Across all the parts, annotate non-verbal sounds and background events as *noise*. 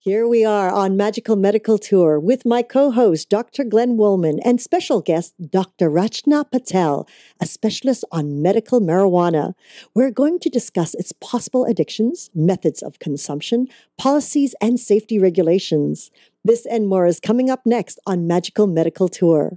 Here we are on Magical Medical Tour with my co host, Dr. Glenn Wollman, and special guest, Dr. Rachna Patel, a specialist on medical marijuana. We're going to discuss its possible addictions, methods of consumption, policies, and safety regulations. This and more is coming up next on Magical Medical Tour.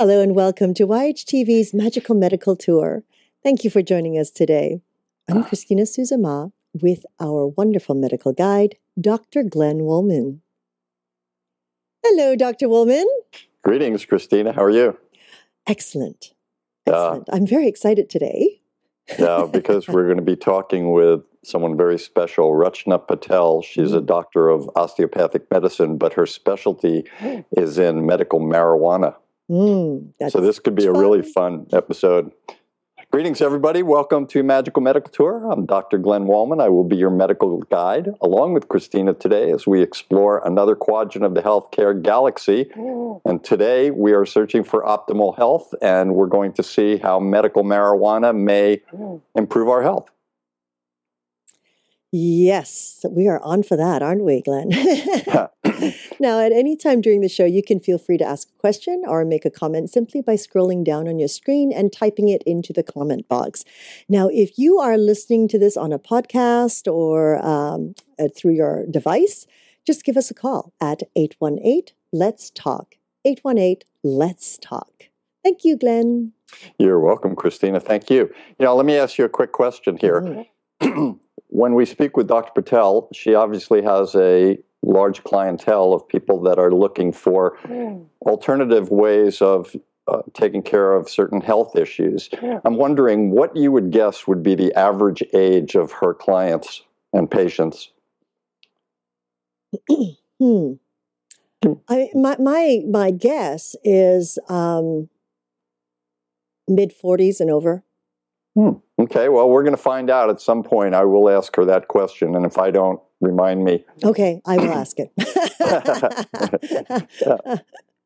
Hello and welcome to YHTV's Magical Medical Tour. Thank you for joining us today. I'm Christina Suzama with our wonderful medical guide, Dr. Glenn Wollman. Hello, Dr. Wollman. Greetings, Christina. How are you? Excellent. Excellent. Uh, I'm very excited today. yeah, because we're going to be talking with someone very special, Rachna Patel. She's a mm-hmm. doctor of osteopathic medicine, but her specialty is in medical marijuana. Mm, so this could be a really fun episode. Greetings, everybody. Welcome to Magical Medical Tour. I'm Dr. Glenn Wollman. I will be your medical guide along with Christina today as we explore another quadrant of the healthcare galaxy. Mm. And today we are searching for optimal health and we're going to see how medical marijuana may mm. improve our health. Yes, we are on for that, aren't we, Glenn? *laughs* now, at any time during the show, you can feel free to ask a question or make a comment simply by scrolling down on your screen and typing it into the comment box. Now, if you are listening to this on a podcast or um, uh, through your device, just give us a call at 818 Let's Talk. 818 Let's Talk. Thank you, Glenn. You're welcome, Christina. Thank you. You know, let me ask you a quick question here. Mm-hmm. *clears throat* when we speak with Dr. Patel, she obviously has a large clientele of people that are looking for mm. alternative ways of uh, taking care of certain health issues. Yeah. I'm wondering what you would guess would be the average age of her clients and patients. *clears throat* hmm. I, my my my guess is um, mid 40s and over. Hmm. Okay, well, we're going to find out at some point. I will ask her that question, and if I don't, remind me. Okay, I will ask it. *laughs* yeah.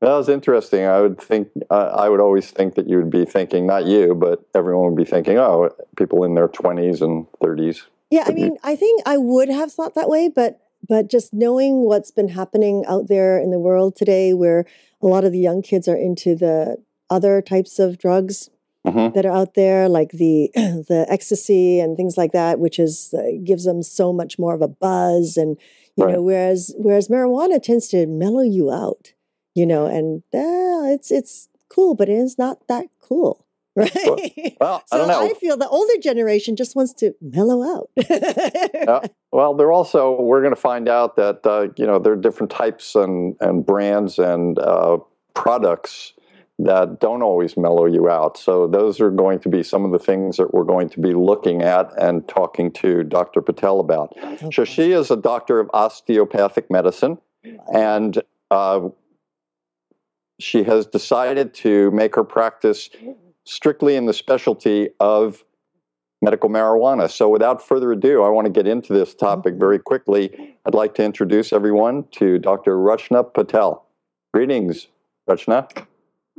That was interesting. I would think, uh, I would always think that you would be thinking, not you, but everyone would be thinking, oh, people in their 20s and 30s. Yeah, I mean, I think I would have thought that way, but but just knowing what's been happening out there in the world today, where a lot of the young kids are into the other types of drugs, mm-hmm. that are out there, like the *clears throat* the ecstasy and things like that, which is uh, gives them so much more of a buzz, and you right. know, whereas whereas marijuana tends to mellow you out, you know, and uh, it's it's cool, but it is not that cool. *laughs* Right. Well, so I, don't know. I feel the older generation just wants to mellow out. uh, *laughs* well, they're also we're going to find out that uh, you know there are different types and and brands and uh, products that don't always mellow you out. So those are going to be some of the things that we're going to be looking at and talking to Dr. Patel about. Okay. So she is a doctor of osteopathic medicine, and uh, she has decided to make her practice strictly in the specialty of medical marijuana. So without further ado, I want to get into this topic very quickly. I'd like to introduce everyone to Dr. Rachna Patel. Greetings, Rachna.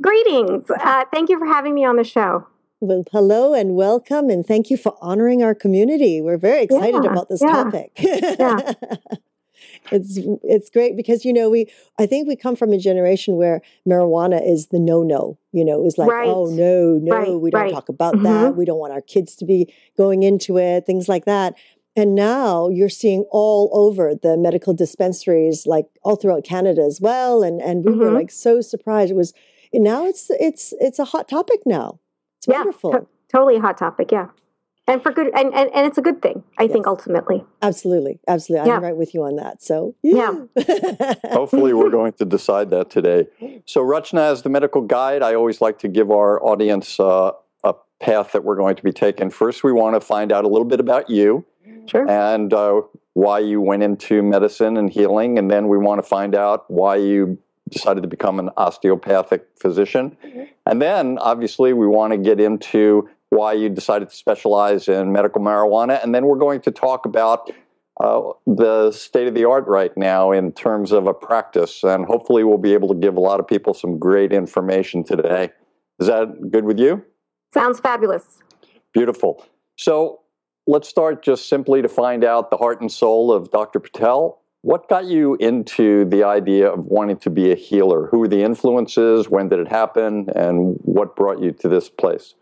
Greetings. Uh, thank you for having me on the show. Well, hello and welcome, and thank you for honoring our community. We're very excited yeah, about this yeah, topic. yeah. *laughs* It's it's great because you know we I think we come from a generation where marijuana is the no no. You know, it was like right. oh no no right, we don't right. talk about mm-hmm. that. We don't want our kids to be going into it. Things like that. And now you're seeing all over the medical dispensaries, like all throughout Canada as well. And and we mm-hmm. were like so surprised. It was now it's it's it's a hot topic now. It's yeah, wonderful. totally a hot topic. Yeah. and for good and, and, and it's a good thing i yes. think ultimately absolutely absolutely i'm right with you on that so yeah, yeah. *laughs* hopefully we're going to decide that today so rachna as the medical guide i always like to give our audience uh, a path that we're going to be taking first we want to find out a little bit about you sure. and uh, why you went into medicine and healing and then we want to find out why you decided to become an osteopathic physician mm-hmm. and then obviously we want to get into why you decided to specialize in medical marijuana. And then we're going to talk about uh, the state of the art right now in terms of a practice. And hopefully, we'll be able to give a lot of people some great information today. Is that good with you? Sounds fabulous. Beautiful. So, let's start just simply to find out the heart and soul of Dr. Patel. What got you into the idea of wanting to be a healer? Who were the influences? When did it happen? And what brought you to this place?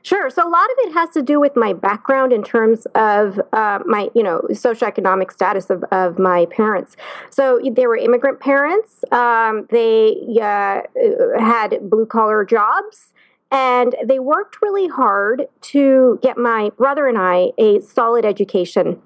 Sure. So a lot of it has to do with my background in terms of uh, my, you know, socioeconomic status of, of my parents. So they were immigrant parents. Um, they uh, had blue collar jobs. And they worked really hard to get my brother and I a solid education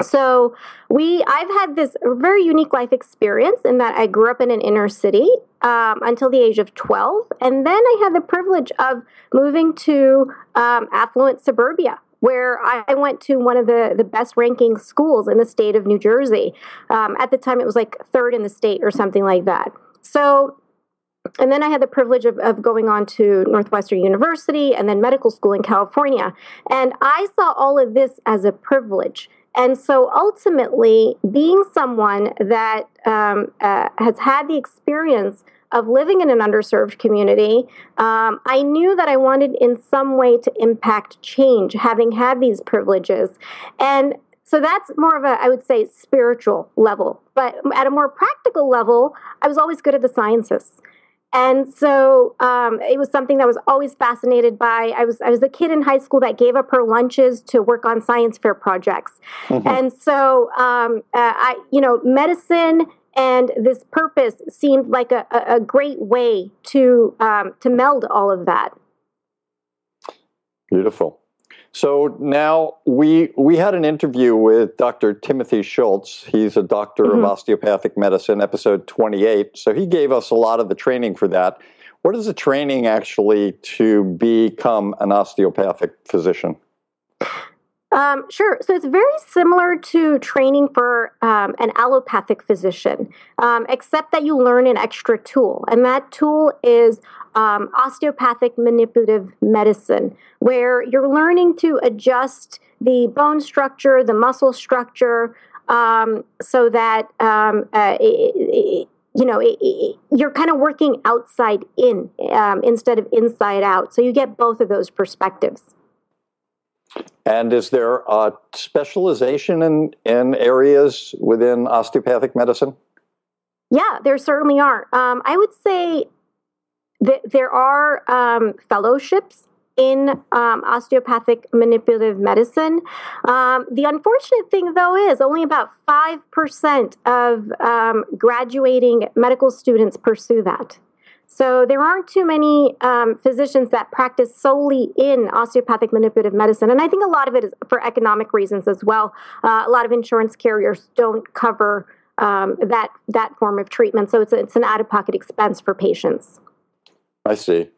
so we i've had this very unique life experience in that i grew up in an inner city um, until the age of 12 and then i had the privilege of moving to um, affluent suburbia where I went to one of the, the best ranking schools in the state of New Jersey. Um, at the time, it was like third in the state or something like that. So, and then I had the privilege of, of going on to Northwestern University and then medical school in California. And I saw all of this as a privilege and so ultimately, being someone that um, uh, has had the experience of living in an underserved community, um, I knew that I wanted in some way to impact change, having had these privileges. And so that's more of a, I would say, spiritual level. But at a more practical level, I was always good at the sciences. And so um, it was something that I was always fascinated by. I was I was the kid in high school that gave up her lunches to work on science fair projects, mm-hmm. and so um, uh, I you know medicine and this purpose seemed like a, a great way to um, to meld all of that. Beautiful. So now we we had an interview with Dr. Timothy Schultz. He's a doctor mm-hmm. of osteopathic medicine, episode 28. So he gave us a lot of the training for that. What is the training actually to become an osteopathic physician? *sighs* Um, sure. So it's very similar to training for um, an allopathic physician, um, except that you learn an extra tool, and that tool is um, osteopathic manipulative medicine, where you're learning to adjust the bone structure, the muscle structure, um, so that um, uh, it, it, you know it, you're kind of working outside in instead of inside out. So you get both of those perspectives. And is there a specialization in, in areas within osteopathic medicine? Yeah, there certainly are. Um, I would say that there are um, fellowships in um, osteopathic manipulative medicine. Um, the unfortunate thing, though, is only about 5% of um, graduating medical students pursue that. So there aren't too many um, physicians that practice solely in osteopathic manipulative medicine, and I think a lot of it is for economic reasons as well. Uh, a lot of insurance carriers don't cover um, that that form of treatment, so it's a, it's an out of pocket expense for patients. I see.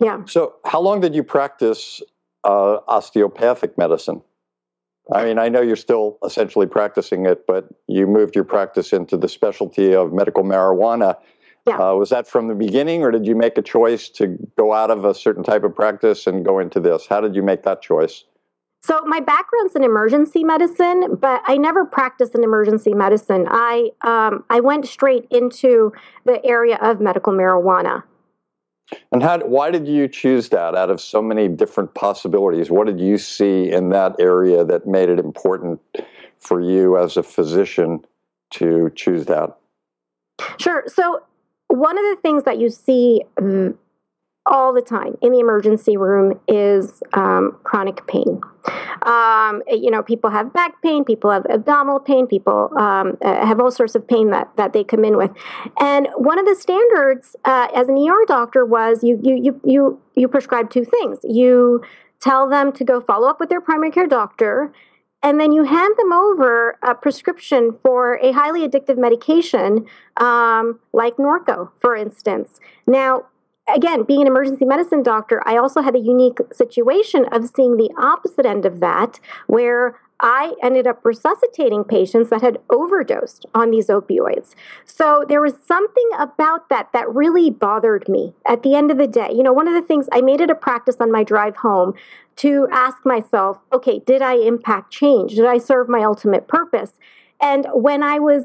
Yeah. So, how long did you practice uh, osteopathic medicine? I mean, I know you're still essentially practicing it, but you moved your practice into the specialty of medical marijuana. Yeah. Uh, was that from the beginning, or did you make a choice to go out of a certain type of practice and go into this? How did you make that choice? So my background's in emergency medicine, but I never practiced in emergency medicine. I um, I went straight into the area of medical marijuana. And how? Why did you choose that out of so many different possibilities? What did you see in that area that made it important for you as a physician to choose that? Sure. So one of the things that you see mm, all the time in the emergency room is um, chronic pain. Um, you know, people have back pain, people have abdominal pain, people um, uh, have all sorts of pain that, that they come in with. And one of the standards uh, as an ER doctor was you, you, you, you, you prescribe two things. You tell them to go follow up with their primary care doctor, and then you hand them over a prescription for a highly addictive medication um, like Norco, for instance. Now, again, being an emergency medicine doctor, I also had a unique situation of seeing the opposite end of that, where I ended up resuscitating patients that had overdosed on these opioids. So there was something about that that really bothered me at the end of the day. You know, one of the things I made it a practice on my drive home to ask myself, okay, did I impact change? Did I serve my ultimate purpose? And when I was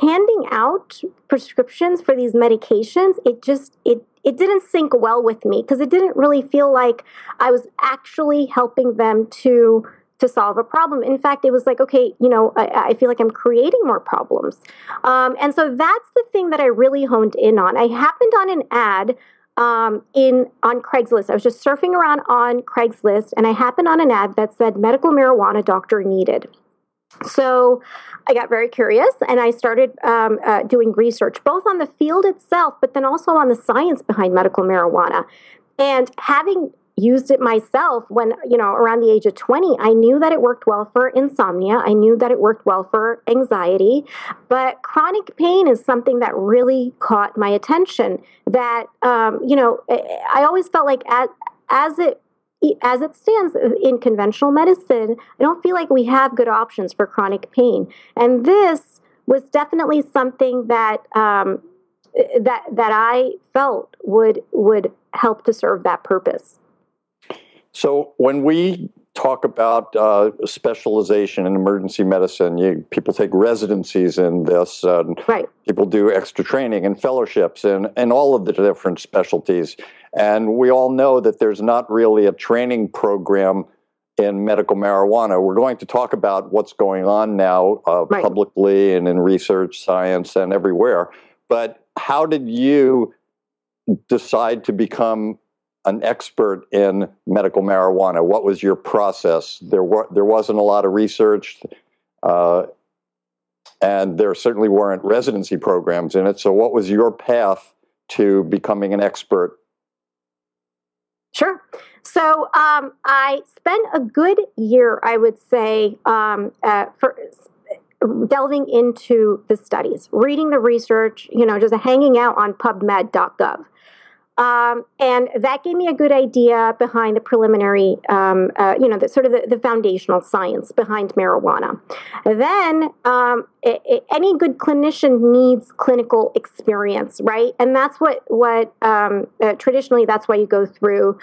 handing out prescriptions for these medications, it just it it didn't sync well with me because it didn't really feel like I was actually helping them to to solve a problem. In fact, it was like, okay, you know, I, I feel like I'm creating more problems. Um, and so that's the thing that I really honed in on. I happened on an ad um, in on Craigslist. I was just surfing around on Craigslist, and I happened on an ad that said medical marijuana doctor needed. So I got very curious and I started um, uh, doing research both on the field itself, but then also on the science behind medical marijuana. And having used it myself when, you know, around the age of 20. I knew that it worked well for insomnia. I knew that it worked well for anxiety. But chronic pain is something that really caught my attention. That, um, you know, I always felt like as, as it as it stands in conventional medicine, I don't feel like we have good options for chronic pain. And this was definitely something that um, that that I felt would would help to serve that purpose. So when we talk about uh, specialization in emergency medicine, you, people take residencies in this, and right. people do extra training and fellowships in, in all of the different specialties. And we all know that there's not really a training program in medical marijuana. We're going to talk about what's going on now uh, right. publicly and in research, science, and everywhere. But how did you decide to become an expert in medical marijuana? What was your process? There were there wasn't a lot of research, uh, and there certainly weren't residency programs in it. So, what was your path to becoming an expert? Sure. So um, I spent a good year, I would say, um, uh, for delving into the studies, reading the research, you know, just hanging out on PubMed.gov. Um, and that gave me a good idea behind the preliminary, um, uh, you know, the, sort of the, the, foundational science behind marijuana. Then, um, it, it, any good clinician needs clinical experience, right? And that's what what um, uh, traditionally that's why you go through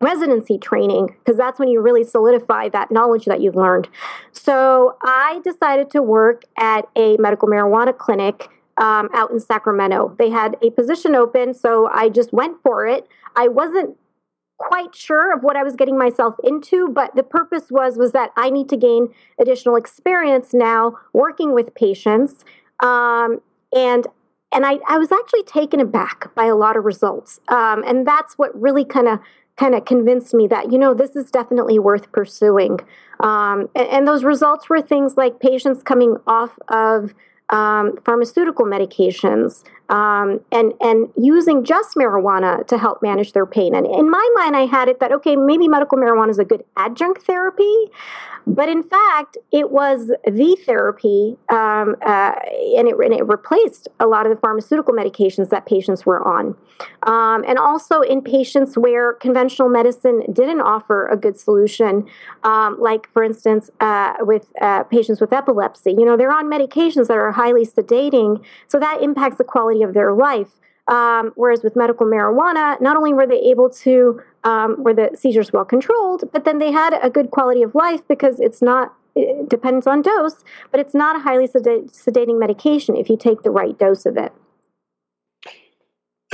residency training because that's when you really solidify that knowledge that you've learned. So I decided to work at a medical marijuana clinic um, out in Sacramento. They had a position open, so I just went for it. I wasn't quite sure of what I was getting myself into, but the purpose was was that I need to gain additional experience now working with patients, um, and and I, I was actually taken aback by a lot of results, um, and that's what really kind of kind of convinced me that you know this is definitely worth pursuing. Um, and, and those results were things like patients coming off of um, pharmaceutical medications, um, and and using just marijuana to help manage their pain. And in my mind, I had it that okay, maybe medical marijuana is a good adjunct therapy, but in fact, it was the therapy, um, uh, and, it, and it replaced a lot of the pharmaceutical medications that patients were on. Um, and also in patients where conventional medicine didn't offer a good solution, um, like for instance, uh, with uh, patients with epilepsy, you know, they're on medications that are highly sedating, so that impacts the quality of their life. Um, whereas with medical marijuana, not only were they able to, um, were the seizures well controlled, but then they had a good quality of life because it's not, it depends on dose, but it's not a highly sedating medication if you take the right dose of it.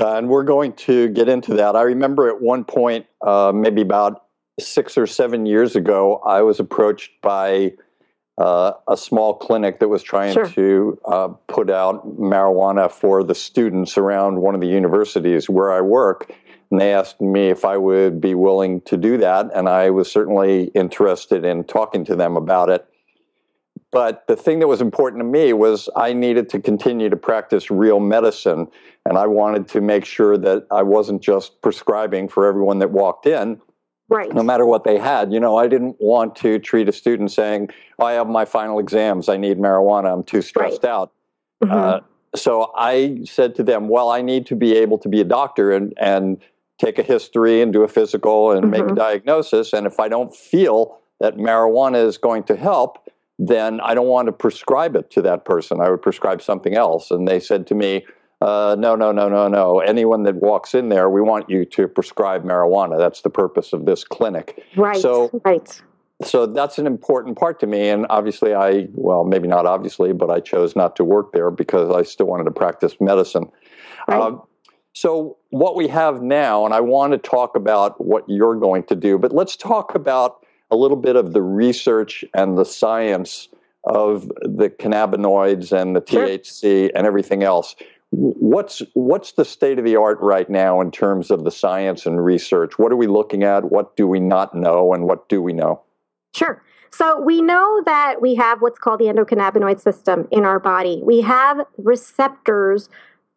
Uh, and we're going to get into that. I remember at one point, uh, maybe about six or seven years ago, I was approached by uh, a small clinic that was trying sure. to uh, put out marijuana for the students around one of the universities where I work. And they asked me if I would be willing to do that. And I was certainly interested in talking to them about it. But the thing that was important to me was I needed to continue to practice real medicine. And I wanted to make sure that I wasn't just prescribing for everyone that walked in, Right. No matter what they had. You know, I didn't want to treat a student saying, oh, I have my final exams. I need marijuana. I'm too stressed right. out. Mm-hmm. Uh, so I said to them, well, I need to be able to be a doctor and, and take a history and do a physical and mm-hmm. make a diagnosis. And if I don't feel that marijuana is going to help, then I don't want to prescribe it to that person. I would prescribe something else. And they said to me, uh, no, no, no, no, no. Anyone that walks in there, we want you to prescribe marijuana. That's the purpose of this clinic. Right. So, right. So that's an important part to me. And obviously, I, well, maybe not obviously, but I chose not to work there because I still wanted to practice medicine. Right. Uh, so, what we have now, and I want to talk about what you're going to do, but let's talk about a little bit of the research and the science of the cannabinoids and the THC sure. and everything else. What's what's the state of the art right now in terms of the science and research? What are we looking at? What do we not know, and what do we know? Sure. So we know that we have what's called the endocannabinoid system in our body. We have receptors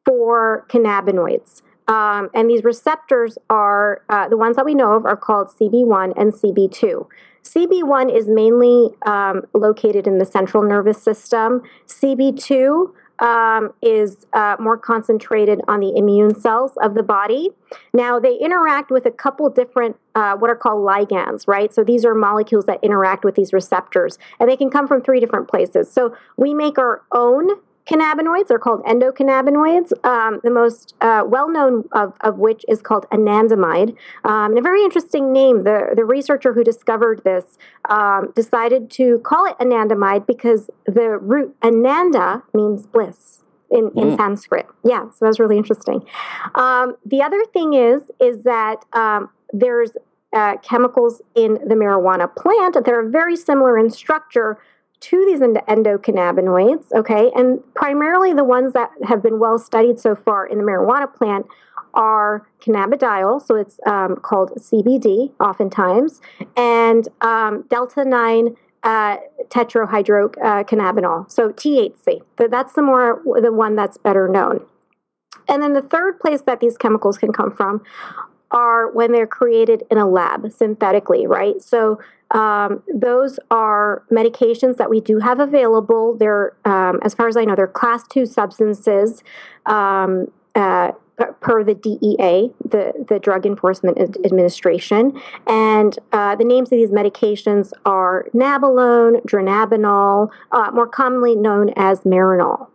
for cannabinoids. Um, and these receptors are uh, the ones that we know of are called CB1 and CB2. CB1 is mainly um, located in the central nervous system. CB2 um, is uh, more concentrated on the immune cells of the body. Now, they interact with a couple different, uh, what are called ligands, right? So these are molecules that interact with these receptors, and they can come from three different places. So we make our own cannabinoids are called endocannabinoids. Um, the most uh, well known of, of which is called anandamide. Um, and a very interesting name. The, the researcher who discovered this um, decided to call it anandamide because the root ananda means bliss. In, in mm. Sanskrit, yeah, so that's really interesting. Um, the other thing is is that um, there's uh, chemicals in the marijuana plant that are very similar in structure to these endocannabinoids, okay, and primarily the ones that have been well studied so far in the marijuana plant are cannabidiol, so it's um, called CBD oftentimes, and um, delta 9 uh, tetrahydrocannabinol, so THC. So that's the more the one that's better known. And then the third place that these chemicals can come from are when they're created in a lab synthetically, right? So um, those are medications that we do have available. They're, um, as far as I know, they're class two substances um, uh, per the DEA, the, the Drug Enforcement Administration. And uh, the names of these medications are nabilone, dronabinol, uh, more commonly known as Marinol.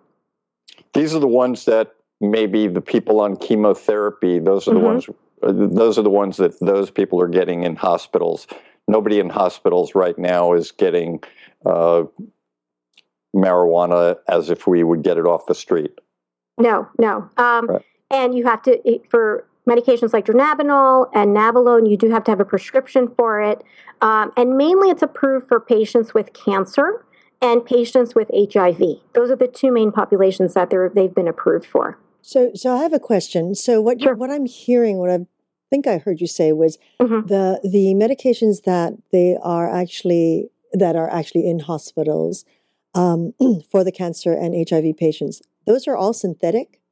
These are the ones that maybe the people on chemotherapy, those are the mm-hmm. ones those are the ones that those people are getting in hospitals. Nobody in hospitals right now is getting uh, marijuana as if we would get it off the street. No, no. Um, right. And you have to, for medications like dronabinol and nabilone, you do have to have a prescription for it. Um, and mainly it's approved for patients with cancer and patients with HIV. Those are the two main populations that they've been approved for. So, so I have a question. So, what sure. what I'm hearing, what I think I heard you say was mm-hmm. the the medications that they are actually that are actually in hospitals um, *clears throat* for the cancer and HIV patients. Those are all synthetic.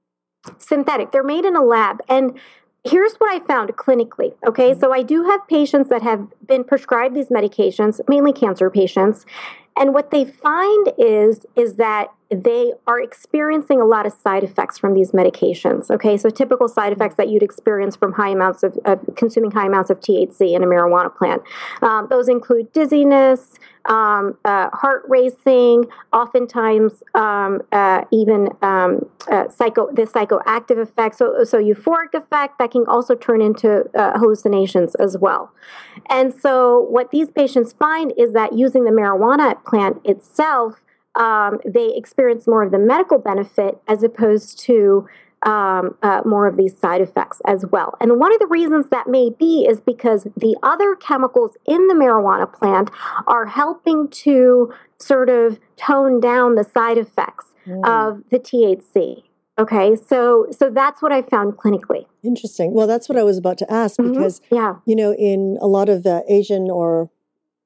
Synthetic. They're made in a lab, and here's what I found clinically. Okay, mm-hmm. so I do have patients that have been prescribed these medications, mainly cancer patients, and what they find is is that they are experiencing a lot of side effects from these medications. Okay, so typical side effects that you'd experience from high amounts of, consuming high amounts of THC in a marijuana plant. Um, those include dizziness, um, uh, heart racing, oftentimes um, uh, even um, uh, psycho the psychoactive effects. So, so euphoric effect that can also turn into uh, hallucinations as well. And so, what these patients find is that using the marijuana plant itself um, they experience more of the medical benefit as opposed to um, uh, more of these side effects as well. And one of the reasons that may be is because the other chemicals in the marijuana plant are helping to sort of tone down the side effects mm. of the THC. Okay, so so that's what I found clinically. Interesting. Well, that's what I was about to ask mm-hmm. because yeah. you know in a lot of the Asian or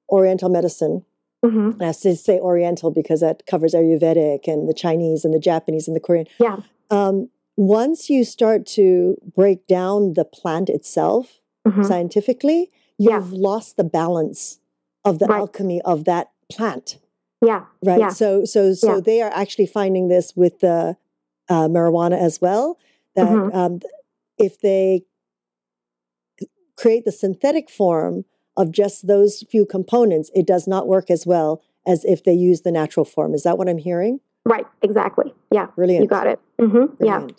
Oriental medicine, Mm-hmm. I have to say Oriental because that covers Ayurvedic and the Chinese and the Japanese and the Korean. Yeah. Um, once you start to break down the plant itself mm-hmm. scientifically, you've lost the balance of the Right. alchemy of that plant. Yeah. Right. Yeah. So so so Yeah. they are actually finding this with the uh, marijuana as well. That Mhm. um, if they create the synthetic form of just those few components, it does not work as well as if they use the natural form. Is that what I'm hearing? Right. Exactly. Yeah. Brilliant. You got it. hmm Yeah. Brilliant.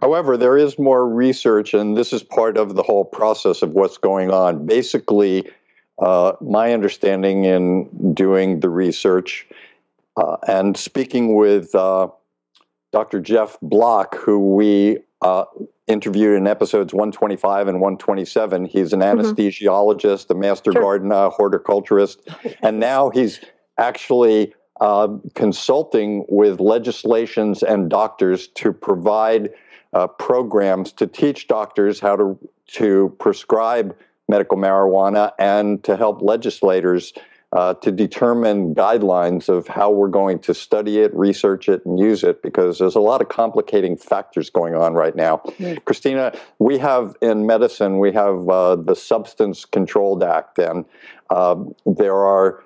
However, there is more research, and this is part of the whole process of what's going on. Basically, uh, my understanding in doing the research uh, and speaking with uh, Dr. Jeff Block, who we uh, interviewed in episodes 125 and 127, he's an anesthesiologist, a master Sure. gardener, horticulturist, and *laughs* now he's actually uh, consulting with legislations and doctors to provide uh, programs to teach doctors how to to prescribe medical marijuana and to help legislators uh, to determine guidelines of how we're going to study it, research it, and use it because there's a lot of complicating factors going on right now. Mm. Christina, we have in medicine, we have uh, the Substance Controlled Act, and uh, there are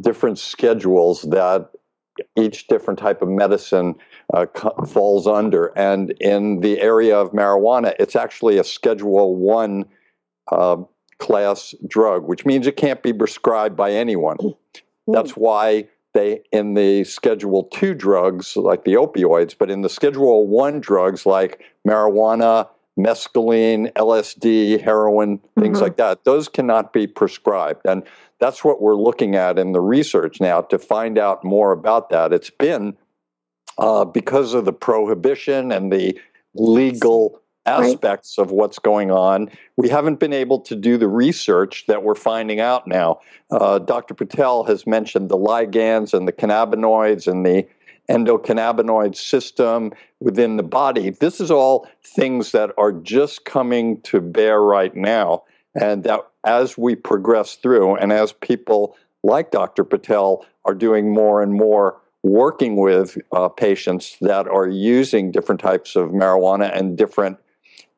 different schedules that each different type of medicine uh, co- falls under. And in the area of marijuana, it's actually a Schedule One uh, class drug, which means it can't be prescribed by anyone. That's why they in the Schedule Two drugs, like the opioids, but in the Schedule One drugs like marijuana, mescaline, LSD, heroin, things Mhm. like that, those cannot be prescribed. And that's what we're looking at in the research now to find out more about that. It's been uh, because of the prohibition and the legal Right. aspects of what's going on, we haven't been able to do the research that we're finding out now. Uh, Dr. Patel has mentioned the ligands and the cannabinoids and the endocannabinoid system within the body. This is all things that are just coming to bear right now. And that as we progress through, and as people like Dr. Patel are doing more and more working with uh, patients that are using different types of marijuana and different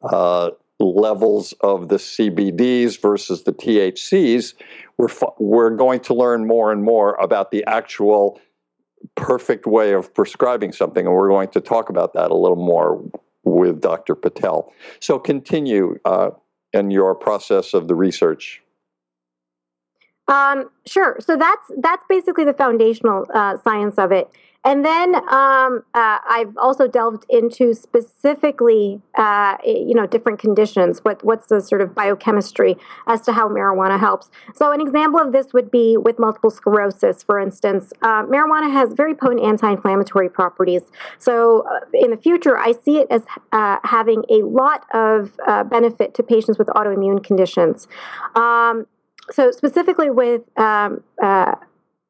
uh, levels of the CBDs versus the THCs, we're, fu- we're going to learn more and more about the actual perfect way of prescribing something. And we're going to talk about that a little more with Dr. Patel. So continue uh, in your process of the research. Um, sure. So that's that's basically the foundational uh, science of it, and then um, uh, I've also delved into specifically, uh, you know, different conditions. What what's the sort of biochemistry as to how marijuana helps? So an example of this would be with multiple sclerosis, for instance. Uh, marijuana has very potent anti-inflammatory properties. So uh, in the future, I see it as uh, having a lot of uh, benefit to patients with autoimmune conditions. Um, so specifically with um, uh,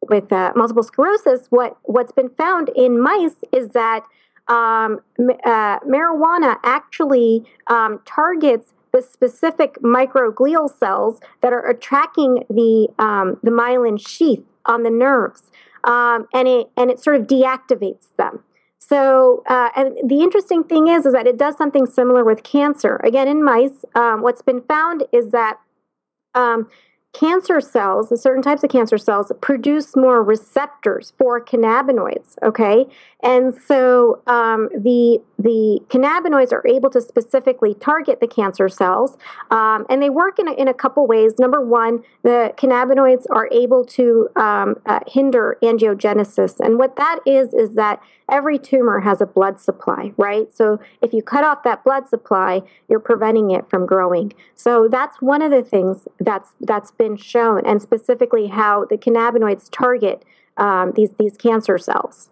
with uh, multiple sclerosis, what what's been found in mice is that um, uh, marijuana actually um, targets the specific microglial cells that are attracting the um, the myelin sheath on the nerves, um, and it and it sort of deactivates them. So, uh, and the interesting thing is, is that it does something similar with cancer. Again, in mice, um, what's been found is that um, cancer cells, certain types of cancer cells, produce more receptors for cannabinoids. Okay, and so um, the the cannabinoids are able to specifically target the cancer cells, um, and they work in a, in a couple ways. Number one, the cannabinoids are able to um, uh, hinder angiogenesis, and what that is is that every tumor has a blood supply, right? So if you cut off that blood supply, you're preventing it from growing. So that's one of the things that's that's been shown, and specifically how the cannabinoids target um, these these cancer cells.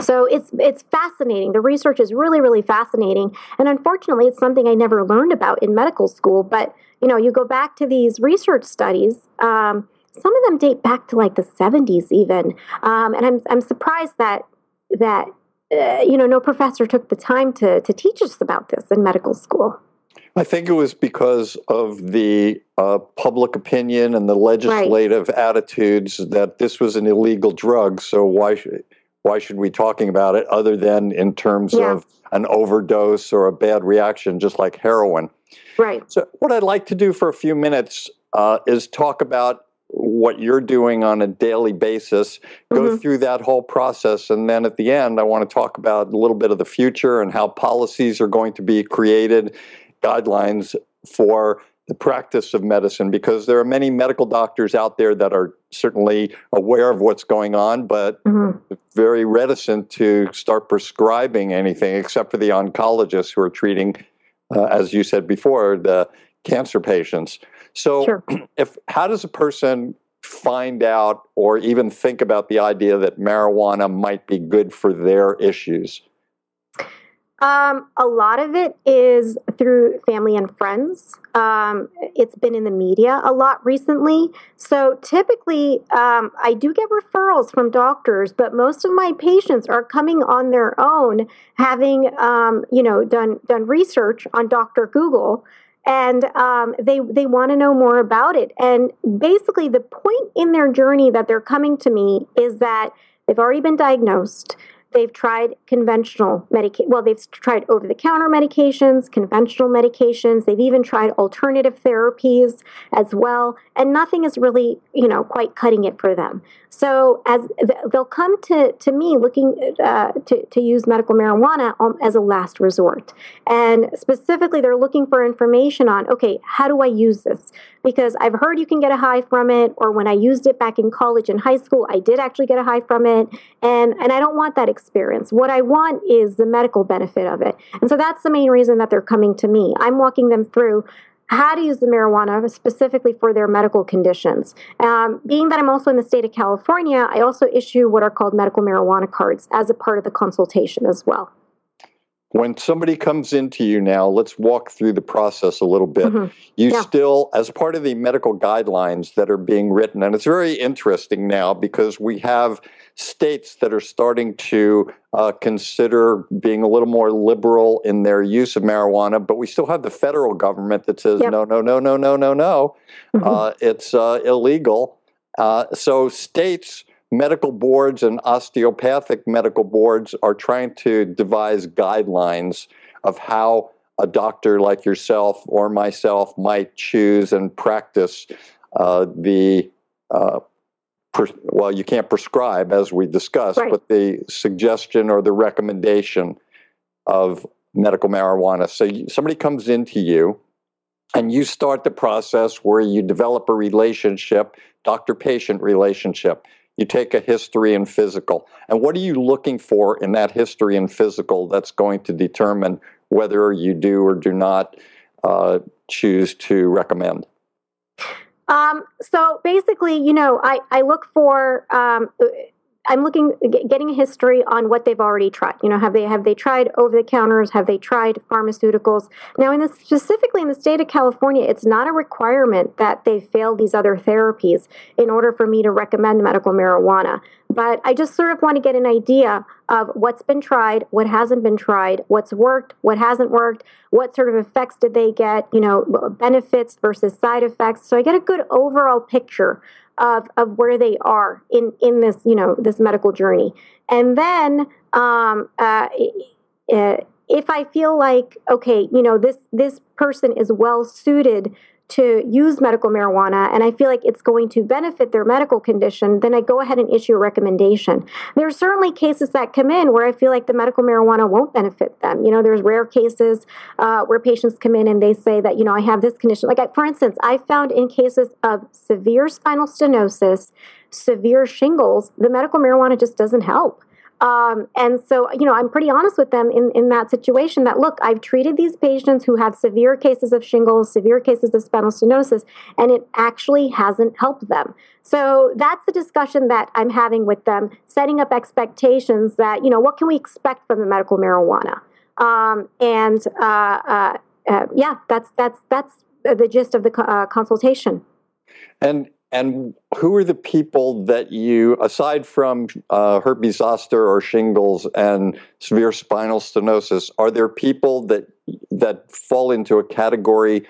So it's it's fascinating. The research is really really fascinating, and unfortunately, it's something I never learned about in medical school. But you know, you go back to these research studies. Um, some of them date back to like the 70s, even, um, and I'm I'm surprised that that uh, you know no professor took the time to to teach us about this in medical school. I think it was because of the uh, public opinion and the legislative attitudes that this was an illegal drug. So why should why should we be talking about it other than in terms Yeah. of an overdose or a bad reaction, just like heroin? Right. So what I'd like to do for a few minutes uh, is talk about what you're doing on a daily basis. Go mm-hmm. through that whole process. And then at the end, I want to talk about a little bit of the future and how policies are going to be created, guidelines for the practice of medicine, because there are many medical doctors out there that are certainly aware of what's going on, but mm-hmm. very reticent to start prescribing anything except for the oncologists who are treating, uh, as you said before, the cancer patients. So, sure. *clears throat* if how does a person find out or even think about the idea that marijuana might be good for their issues? Um, a lot of it is through family and friends. Um, it's been in the media a lot recently. So typically, um, I do get referrals from doctors, but most of my patients are coming on their own, having um, you know done done research on Doctor Google and um, they they want to know more about it. And basically, the point in their journey that they're coming to me is that they've already been diagnosed. They've tried conventional medication. Well, they've tried over the counter medications, conventional medications. They've even tried alternative therapies as well. And nothing is really, you know, quite cutting it for them. So as they'll come to, to me looking uh, to, to use medical marijuana as a last resort. And specifically, they're looking for information on, okay, how do I use this? Because I've heard you can get a high from it, or when I used it back in college and high school, I did actually get a high from it. And, and I don't want that experience. What I want is the medical benefit of it. And so that's the main reason that they're coming to me. I'm walking them through how to use the marijuana specifically for their medical conditions. Um, being that I'm also in the state of California, I also issue what are called medical marijuana cards as a part of the consultation as well. When somebody comes into you now, let's walk through the process a little bit. Mm-hmm. You yeah. still, as part of the medical guidelines that are being written, and it's very interesting now because we have states that are starting to uh, consider being a little more liberal in their use of marijuana, but we still have the federal government that says yep. no, no, no, no, no, no, no. Mm-hmm. Uh, it's uh, illegal. Uh, so states, medical boards, and osteopathic medical boards are trying to devise guidelines of how a doctor like yourself or myself might choose and practice uh, the uh, well, you can't prescribe, as we discussed, right. but the suggestion or the recommendation of medical marijuana. So you, somebody comes into you and you start the process where you develop a relationship, doctor patient relationship. You take a history and physical. And what are you looking for in that history and physical that's going to determine whether you do or do not uh, choose to recommend? Um, so basically, you know, I, I look for um, I'm looking getting a history on what they've already tried. You know, have they have they tried over the counters? Have they tried pharmaceuticals? Now, in the, specifically in the state of California, it's not a requirement that they fail these other therapies in order for me to recommend medical marijuana. But I just sort of want to get an idea of what's been tried, what hasn't been tried, what's worked, what hasn't worked, what sort of effects did they get, you know, benefits versus side effects. So I get a good overall picture of, of where they are in, in this, you know, this medical journey. And then um, uh, if I feel like, okay, you know, this, this person is well suited to use medical marijuana and I feel like it's going to benefit their medical condition, then I go ahead and issue a recommendation. There are certainly cases that come in where I feel like the medical marijuana won't benefit them. You know, there's rare cases uh, where patients come in and they say that, you know, I have this condition. Like, I, for instance, I found in cases of severe spinal stenosis, severe shingles, the medical marijuana just doesn't help. Um, and so, you know, I'm pretty honest with them in, in that situation that, look, I've treated these patients who have severe cases of shingles, severe cases of spinal stenosis, and it actually hasn't helped them. So that's the discussion that I'm having with them, setting up expectations that, you know, what can we expect from the medical marijuana? Um, and uh, uh, uh, yeah, that's, that's, that's the gist of the uh, consultation. And and who are the people that you, aside from uh, herpes zoster or shingles and severe spinal stenosis, are there people that that fall into a category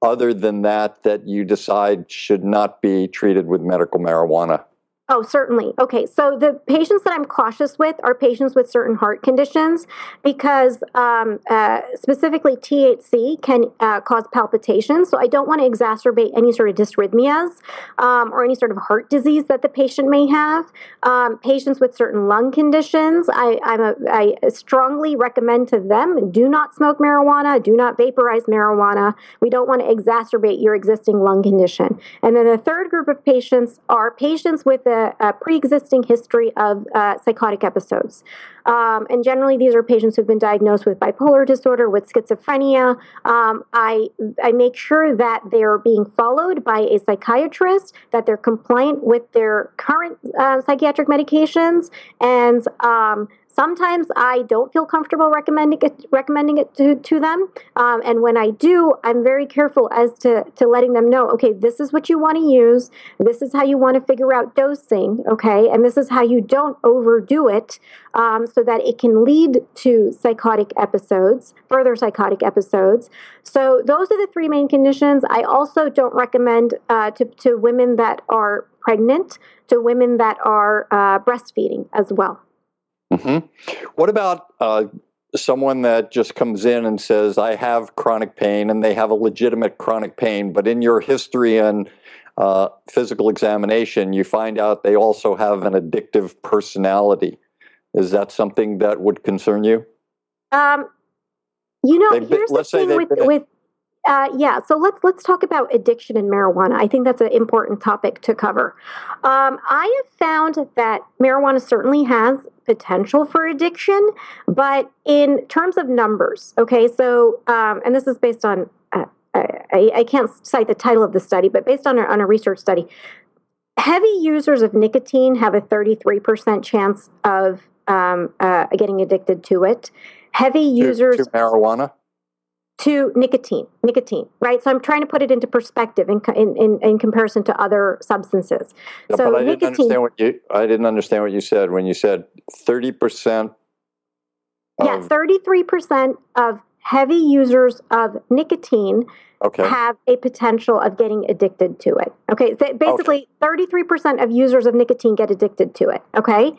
other than that that you decide should not be treated with medical marijuana? Oh, certainly. Okay, so the patients that I'm cautious with are patients with certain heart conditions because um, uh, specifically THC can uh, cause palpitations. So I don't want to exacerbate any sort of dysrhythmias um, or any sort of heart disease that the patient may have. Um, patients with certain lung conditions, I, I'm a, I strongly recommend to them do not smoke marijuana, do not vaporize marijuana. We don't want to exacerbate your existing lung condition. And then the third group of patients are patients with a pre existing history of uh, psychotic episodes. Um, and generally, these are patients who've been diagnosed with bipolar disorder, with schizophrenia. Um, I, I make sure that they're being followed by a psychiatrist, that they're compliant with their current uh, psychiatric medications, and um, Sometimes I don't feel comfortable recommending it, recommending it to, to them. Um, and when I do, I'm very careful as to, to letting them know, okay, this is what you want to use. This is how you want to figure out dosing, okay? And this is how you don't overdo it um, so that it can lead to psychotic episodes, further psychotic episodes. So those are the three main conditions. I also don't recommend uh, to, to women that are pregnant, to women that are uh, breastfeeding as well. Mm-hmm. What about uh, someone that just comes in and says, I have chronic pain, and they have a legitimate chronic pain, but in your history and uh, physical examination, you find out they also have an addictive personality. Is that something that would concern you? Um, you know, they've here's the thing with, with uh, yeah, so let's let's talk about addiction and marijuana. I think that's an important topic to cover. Um, I have found that marijuana certainly has potential for addiction, but in terms of numbers, okay. So, um, and this is based on uh, I, I, can't cite the title of the study, but based on a, on a research study, heavy users of nicotine have a thirty three percent chance of um, uh, getting addicted to it. Heavy users to, to marijuana to nicotine, nicotine, right? So I'm trying to put it into perspective in in, in, in comparison to other substances. Yeah, so I nicotine, didn't understand what you I didn't understand what you said when you said 30%. yeah, 33% of heavy users of nicotine okay. have a potential of getting addicted to it. Okay, so basically, okay. 33% of users of nicotine get addicted to it. Okay,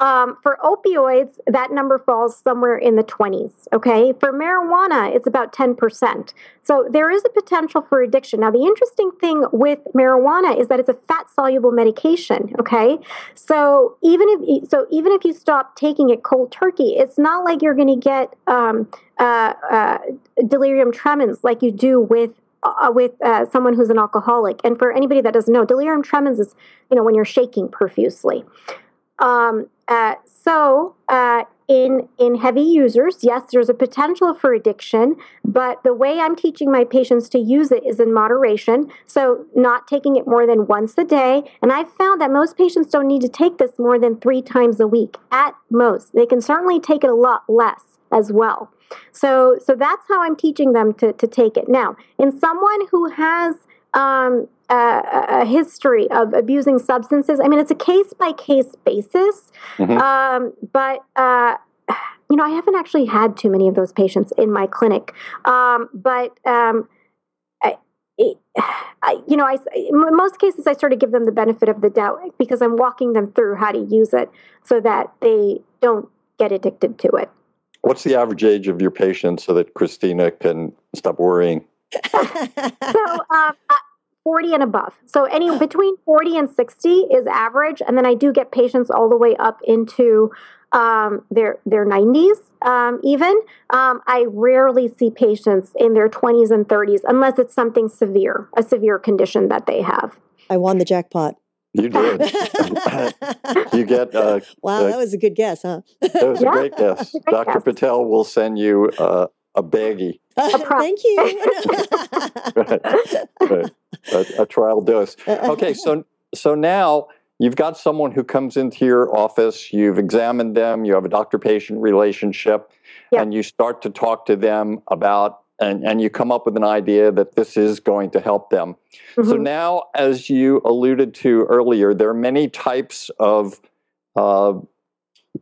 um, for opioids, that number falls somewhere in the 20s. Okay, for marijuana, it's about 10%. So there is a potential for addiction. Now, the interesting thing with marijuana is that it's a fat soluble medication. Okay, so even if so, even if you stop taking it cold turkey, it's not like you're going to get um, uh, uh, delirium tremens like you do with uh, with uh, someone who's an alcoholic. And for anybody that doesn't know, delirium tremens is you know when you're shaking profusely. Um, uh, so uh, in in heavy users, yes, there's a potential for addiction, but the way I'm teaching my patients to use it is in moderation. So not taking it more than once a day. And I've found that most patients don't need to take this more than three times a week at most. They can certainly take it a lot less as well. So, so that's how I'm teaching them to, to take it. Now, in someone who has um, a, a, history of abusing substances, I mean, it's a case by case basis. Mm-hmm. Um, but, uh, you know, I haven't actually had too many of those patients in my clinic. Um, but, um, I, I, you know, I, in most cases, I sort of give them the benefit of the doubt because I'm walking them through how to use it so that they don't get addicted to it. What's the average age of your patients so that Christina can stop worrying? *laughs* so, um, 40 and above. So, any between 40 and 60 is average. And then I do get patients all the way up into um, their their 90s um, even. Um, I rarely see patients in their 20s and 30s unless it's something severe, a severe condition that they have. I won the jackpot. You did. *laughs* you get. Uh, wow, uh, that was a good guess, huh? that was yeah, a great guess. A great Dr. Guess. Patel will send you uh, a baggie. *laughs* Uh, thank you. *laughs* right, right. A, a, trial dose. Okay, so so now you've got someone who comes into your office. You've examined them. You have a doctor-patient relationship, and you start to talk to them about and, and you come up with an idea that this is going to help them. Mm-hmm. So now, as you alluded to earlier, there are many types of uh,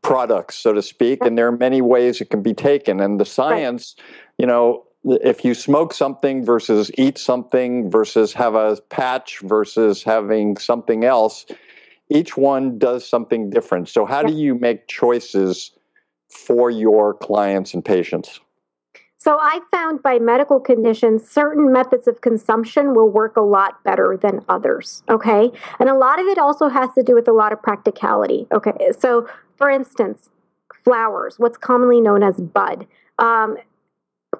products, so to speak, and there are many ways it can be taken. And the science, right. you know, if you smoke something versus eat something versus have a patch versus having something else, each one does something different. So, how do you make choices for your clients and patients? So I found by medical conditions, certain methods of consumption will work a lot better than others. Okay. And a lot of it also has to do with a lot of practicality. Okay. So, for instance, flowers, what's commonly known as bud. Um,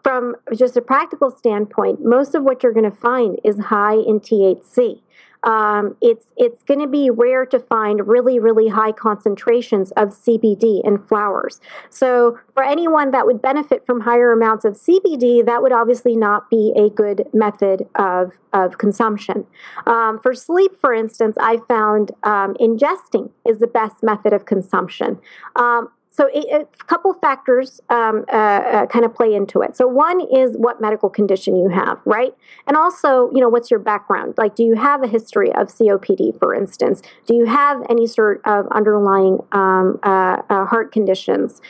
from just a practical standpoint, most of what you're going to find is high in THC um, it's it's going to be rare to find really really high concentrations of CBD in flowers. So for anyone that would benefit from higher amounts of CBD, that would obviously not be a good method of of consumption. Um, for sleep, for instance, I found um, ingesting is the best method of consumption. So a, a couple factors um, uh, uh, kind of play into it. So one is what medical condition you have, right? And also, you know, what's your background? Like, do you have a history of COPD, for instance? Do you have any sort of underlying um, uh, uh heart conditions?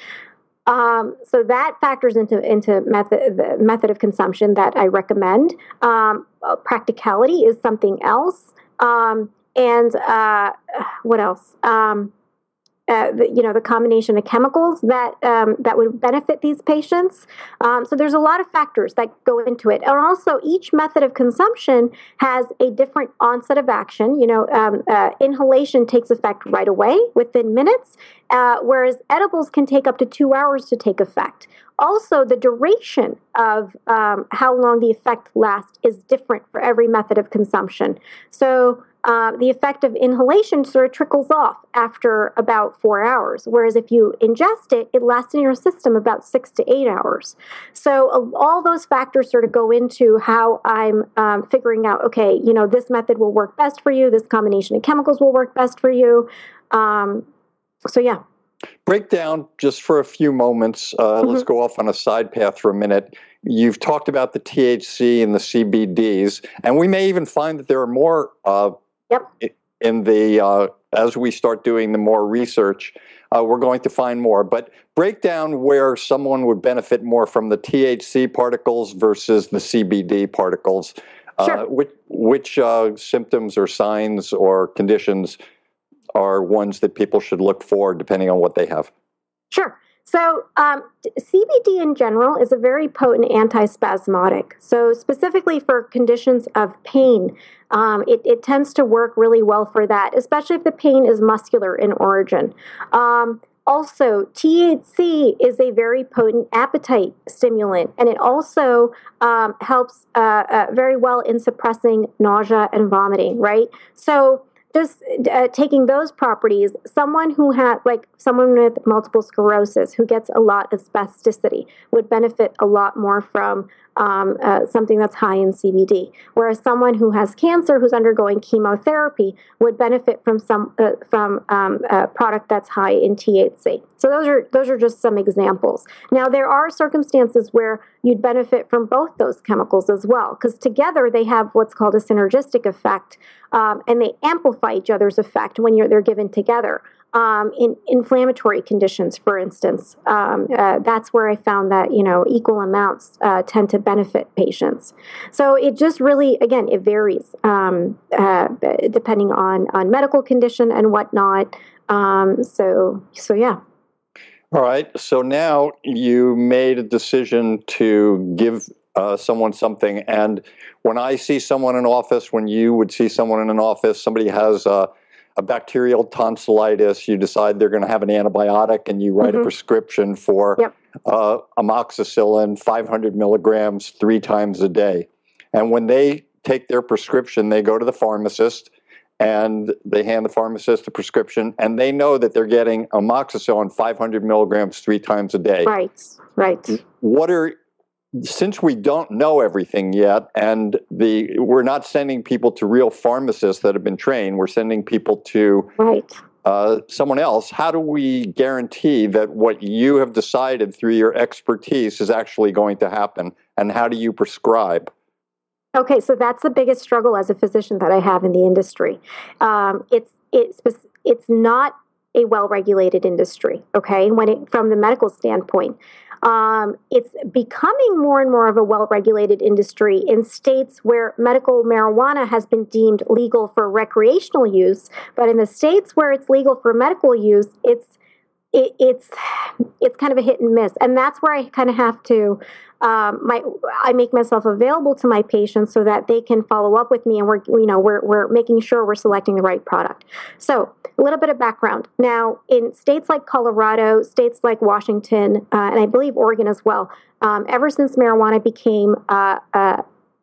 Um, so that factors into into method the method of consumption that I recommend. Um, uh, practicality is something else, um, and uh, what else? Um, uh, the, you know the combination of chemicals that um, that would benefit these patients. Um, so there's a lot of factors that go into it, and also each method of consumption has a different onset of action. You know, um, uh, inhalation takes effect right away within minutes, uh, whereas edibles can take up to two hours to take effect. Also, the duration of um, how long the effect lasts is different for every method of consumption. So uh, the effect of inhalation sort of trickles off after about four hours. Whereas if you ingest it, it lasts in your system about six to eight hours. So uh, all those factors sort of go into how I'm um, figuring out, okay, you know, this method will work best for you, this combination of chemicals will work best for you. Um, so, yeah. Break down just for a few moments. Uh, mm-hmm. Let's go off on a side path for a minute. You've talked about the THC and the CBDs, and we may even find that there are more uh, Yep. In the uh, as we start doing the more research, uh, we're going to find more. But break down where someone would benefit more from the THC particles versus the CBD particles. Uh, which which uh, symptoms or signs or conditions are ones that people should look for depending on what they have? Sure. So, um, CBD in general is a very potent antispasmodic. So, specifically for conditions of pain, um, it, it, tends to work really well for that, especially if the pain is muscular in origin. Um, also, THC is a very potent appetite stimulant, and it also um, helps uh, uh, very well in suppressing nausea and vomiting, right? So, just uh, taking those properties, someone who had, like someone with multiple sclerosis who gets a lot of spasticity would benefit a lot more from um, uh, something that's high in CBD. Whereas someone who has cancer who's undergoing chemotherapy would benefit from some uh, from um, a product that's high in THC. So those are those are just some examples. Now there are circumstances where you'd benefit from both those chemicals as well, because together they have what's called a synergistic effect, um, and they amplify each other's effect when you're they're given together um, in inflammatory conditions, for instance. Um, uh, that's where I found that you know equal amounts uh, tend to benefit patients. So it just really, again, it varies um, uh, depending on on medical condition and whatnot. Um, so so yeah. All right. So now you made a decision to give uh, someone something. And when I see someone in office, when you would see someone in an office, somebody has a a bacterial tonsillitis, you decide they're going to have an antibiotic, and you write mm-hmm. a prescription for yep. uh, amoxicillin, 500 milligrams, three times a day. And when they take their prescription, they go to the pharmacist and they hand the pharmacist a prescription, and they know that they're getting amoxicillin 500 milligrams three times a day. Right, right. What are since we don't know everything yet, and the we're not sending people to real pharmacists that have been trained, we're sending people to right. uh, someone else. How do we guarantee that what you have decided through your expertise is actually going to happen? And how do you prescribe? Okay, so that's the biggest struggle as a physician that I have in the industry. Um, it's it's it's not a well regulated industry. Okay, when it from the medical standpoint. Um, it's becoming more and more of a well regulated industry in states where medical marijuana has been deemed legal for recreational use. But in the states where it's legal for medical use, it's it, it's it's kind of a hit and miss, and that's where I kind of have to. Um, my I make myself available to my patients so that they can follow up with me, and we're you know we're we're making sure we're selecting the right product. So a little bit of background. Now, in states like Colorado, states like Washington, uh, and I believe Oregon as well, um, ever since marijuana became uh, uh,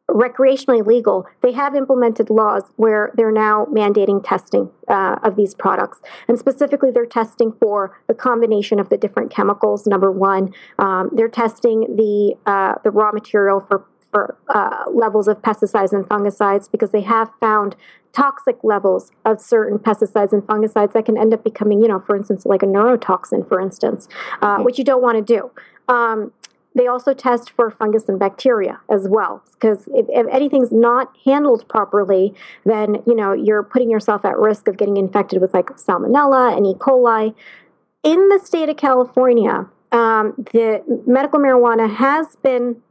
recreationally legal, they have implemented laws where they're now mandating testing uh, of these products. And specifically, they're testing for the combination of the different chemicals, number one. Um, they're testing the, uh, the raw material for, for uh, levels of pesticides and fungicides because they have found toxic levels of certain pesticides and fungicides that can end up becoming, you know, for instance, like a neurotoxin, for instance, uh, mm-hmm. which you don't want to do. Um, they also test for fungus and bacteria as well, because if, if, anything's not handled properly, then you know you're putting yourself at risk of getting infected with like salmonella and E. coli. In the state of California, um, the medical marijuana has been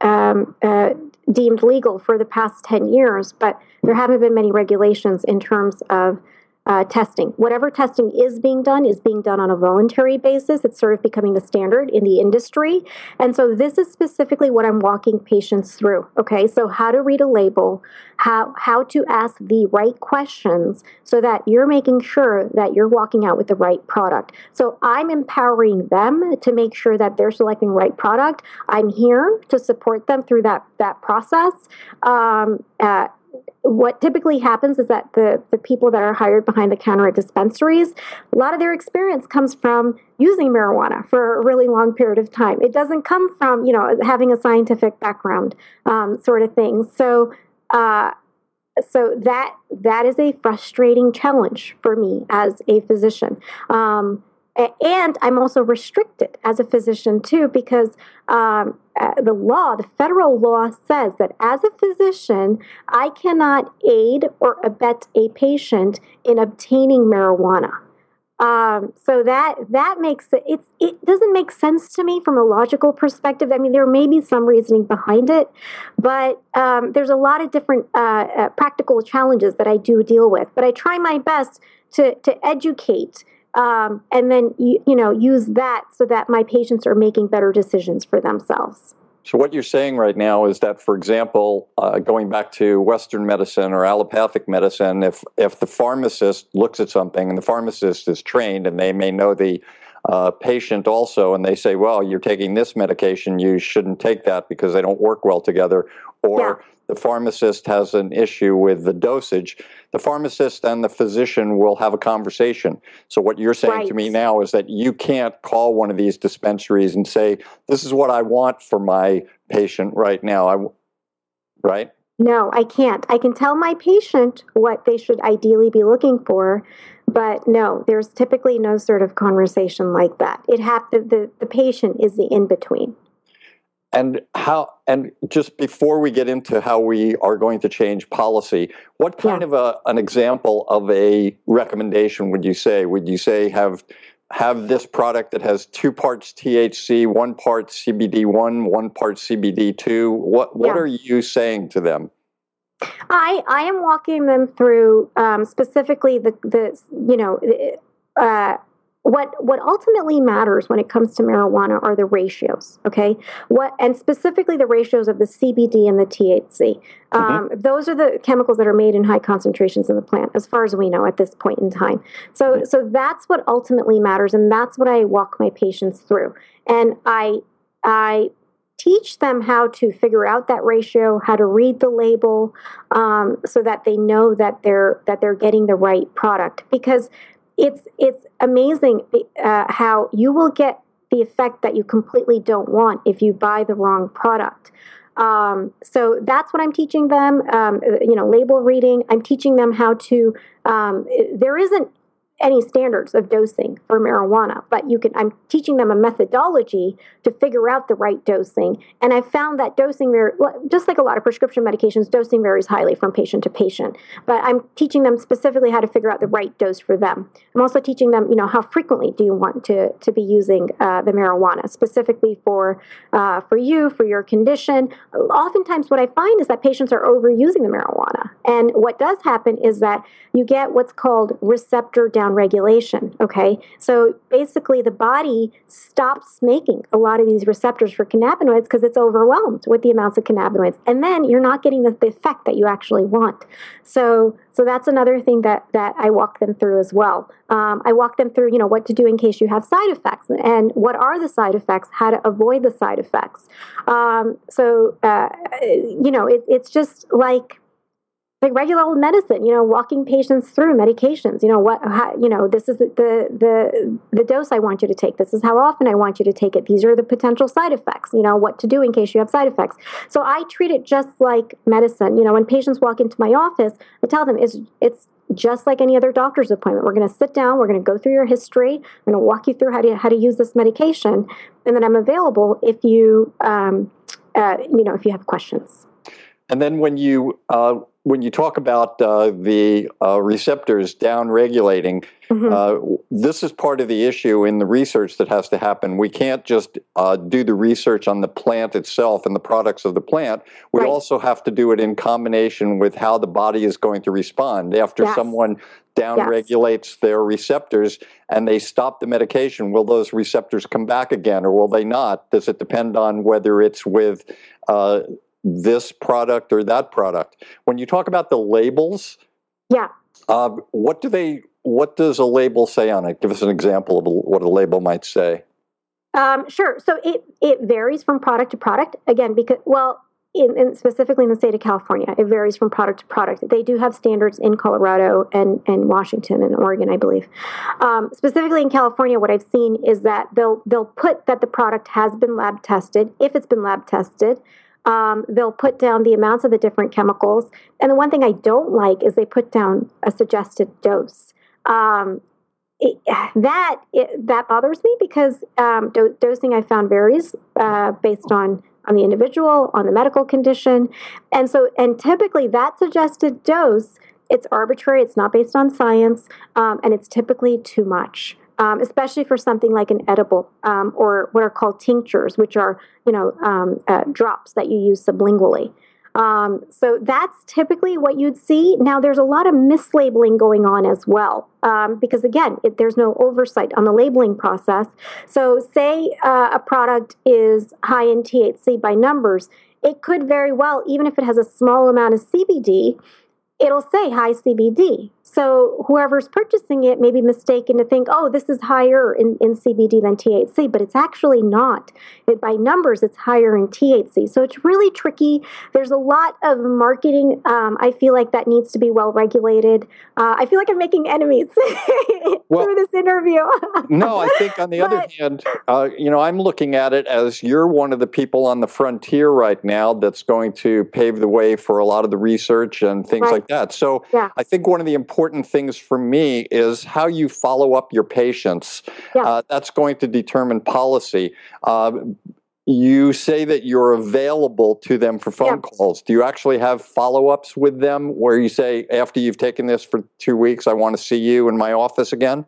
um, uh, deemed legal for the past 10 years, but there haven't been many regulations in terms of uh, testing. Whatever testing is being done is being done on a voluntary basis. It's sort of becoming the standard in the industry. And so this is specifically what I'm walking patients through. Okay, so how to read a label, how how to ask the right questions so that you're making sure that you're walking out with the right product. So I'm empowering them to make sure that they're selecting the right product. I'm here to support them through that that process. Um, uh, what typically happens is that the, the people that are hired behind the counter at dispensaries, a lot of their experience comes from using marijuana for a really long period of time. It doesn't come from, you know, having a scientific background um, sort of thing. So, uh, so that that is a frustrating challenge for me as a physician. Um, and I'm also restricted as a physician too because um, uh, the law, the federal law says that as a physician, I cannot aid or abet a patient in obtaining marijuana. Um, so that that makes it it's, it doesn't make sense to me from a logical perspective. I mean, there may be some reasoning behind it, but um, there's a lot of different uh, uh, practical challenges that I do deal with. But I try my best to to educate um, and then you, you know use that so that my patients are making better decisions for themselves. So what you're saying right now is that, for example, uh, going back to Western medicine or allopathic medicine, if if the pharmacist looks at something and the pharmacist is trained and they may know the uh, patient also, and they say, "Well, you're taking this medication, you shouldn't take that because they don't work well together," or yeah the pharmacist has an issue with the dosage, the pharmacist and the physician will have a conversation. So, what you're saying right. to me now is that you can't call one of these dispensaries and say, This is what I want for my patient right now. I, right? No, I can't. I can tell my patient what they should ideally be looking for, but no, there's typically no sort of conversation like that. It have the, the, the patient is the in between. And how and just before we get into how we are going to change policy, what kind yeah. of a, an example of a recommendation would you say? Would you say have have this product that has two parts THC, one part CBD1, one part CBD2? What what yeah. are you saying to them? I I am walking them through um, specifically the the you know uh, what what ultimately matters when it comes to marijuana are the ratios okay? What and specifically the ratios of the cbd and the thc mm-hmm. um, those are the chemicals that are made in high concentrations in the plant as far as we know at this point in time. So mm-hmm. so that's what ultimately matters and that's what i walk my patients through. And i i teach them how to figure out that ratio how to read the label um, so that they know that they're that they're getting the right product. Because it's it's amazing uh, how you will get the effect that you completely don't want if you buy the wrong product. Um, so that's what I'm teaching them. Um, you know, label reading. I'm teaching them how to. Um, there isn't any standards of dosing for marijuana, but you can. I'm teaching them a methodology to figure out the right dosing, and I found that dosing, just like a lot of prescription medications, dosing varies highly from patient to patient. But I'm teaching them specifically how to figure out the right dose for them. I'm also teaching them, you know, how frequently do you want to to be using uh, the marijuana, specifically for uh, for you for your condition. Oftentimes, what I find is that patients are overusing the marijuana, and what does happen is that you get what's called receptor downregulation. Okay, so basically, the body stops making a lot of these receptors for cannabinoids because it's overwhelmed with the amounts of cannabinoids, and then you're not getting the, the effect that you actually want. So, so that's another thing that that I walk them through as well. Um, I walk them through, you know, what to do in case you have side effects, and what are the side effects, how to avoid the side effects. Um, so, uh, you know, it, it's just like like regular old medicine, you know, walking patients through medications. You know what? How, you know, this is the, the the dose I want you to take. This is how often I want you to take it. These are the potential side effects. You know what to do in case you have side effects. So I treat it just like medicine. You know, when patients walk into my office, I tell them it's it's just like any other doctor's appointment. We're going to sit down. We're going to go through your history. I'm going to walk you through how to how to use this medication, and then I'm available if you um, uh, you know if you have questions. And then when you uh, when you talk about uh, the uh, receptors down regulating, mm-hmm. Uh, this is part of the issue in the research that has to happen. We can't just uh, do the research on the plant itself and the products of the plant. We right. also have to do it in combination with how the body is going to respond after yes. someone down regulates yes. their receptors and they stop the medication. Will those receptors come back again, or will they not? Does it depend on whether it's with uh, this product or that product. When you talk about the labels, yeah, uh, what do they? What does a label say on it? Give us an example of what a label might say. Um, sure. So it it varies from product to product. Again, because well, in, in, specifically in the state of California, it varies from product to product. They do have standards in Colorado and, and Washington and Oregon, I believe. Um, specifically in California, what I've seen is that they'll they'll put that the product has been lab tested if it's been lab tested. Um, they'll put down the amounts of the different chemicals. And the one thing I don't like is they put down a suggested dose. Um, it, that it, that bothers me because um, do- dosing I found varies uh, based on on the individual, on the medical condition, and so and typically that suggested dose it's arbitrary, it's not based on science, um, and it's typically too much um, especially for something like an edible um, or what are called tinctures, which are you know um, uh, drops that you use sublingually. Um, so that's typically what you'd see. Now, there's a lot of mislabeling going on as well, um, because again, it, there's no oversight on the labeling process. So, say uh, a product is high in THC by numbers, it could very well, even if it has a small amount of CBD, it'll say high CBD. So whoever's purchasing it may be mistaken to think, oh, this is higher in, in CBD than THC, but it's actually not. It, by numbers, it's higher in THC. So it's really tricky. There's a lot of marketing. Um, I feel like that needs to be well regulated. Uh, I feel like I'm making enemies *laughs* well, through this interview. no, I think on the but, other hand, uh, you know, I'm looking at it as you're one of the people on the frontier right now that's going to pave the way for a lot of the research and things right. like that. So yeah. I think one of the important important things for me is how you follow up your patients. Yeah. Uh, that's going to determine policy. Uh, you say that you're available to them for phone yeah. calls. Do you actually have follow ups with them where you say, after you've taken this for two weeks, I want to see you in my office again?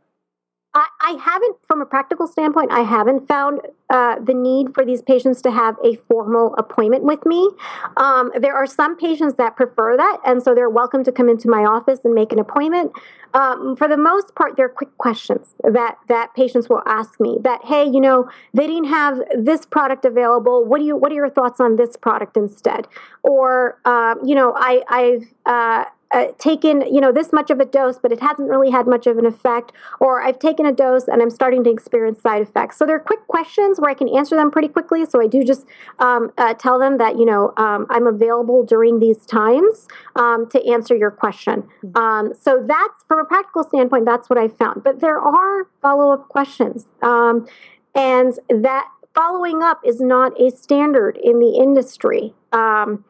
I, I haven't, from a practical standpoint, I haven't found uh, the need for these patients to have a formal appointment with me. Um, there are some patients that prefer that, and so they're welcome to come into my office and make an appointment. Um, for the most part, they're quick questions that that patients will ask me. That hey, you know, they didn't have this product available. What do you? What are your thoughts on this product instead? Or um, you know, I, I've uh, uh, taken you know this much of a dose but it hasn't really had much of an effect or i've taken a dose and i'm starting to experience side effects. So they're quick questions where i can answer them pretty quickly. So i do just um, uh, tell them that you know um, i'm available during these times um, to answer your question. Mm-hmm. um, so that's from a practical standpoint that's what i found. But there are follow-up questions um, and that following up is not a standard in the industry. Um,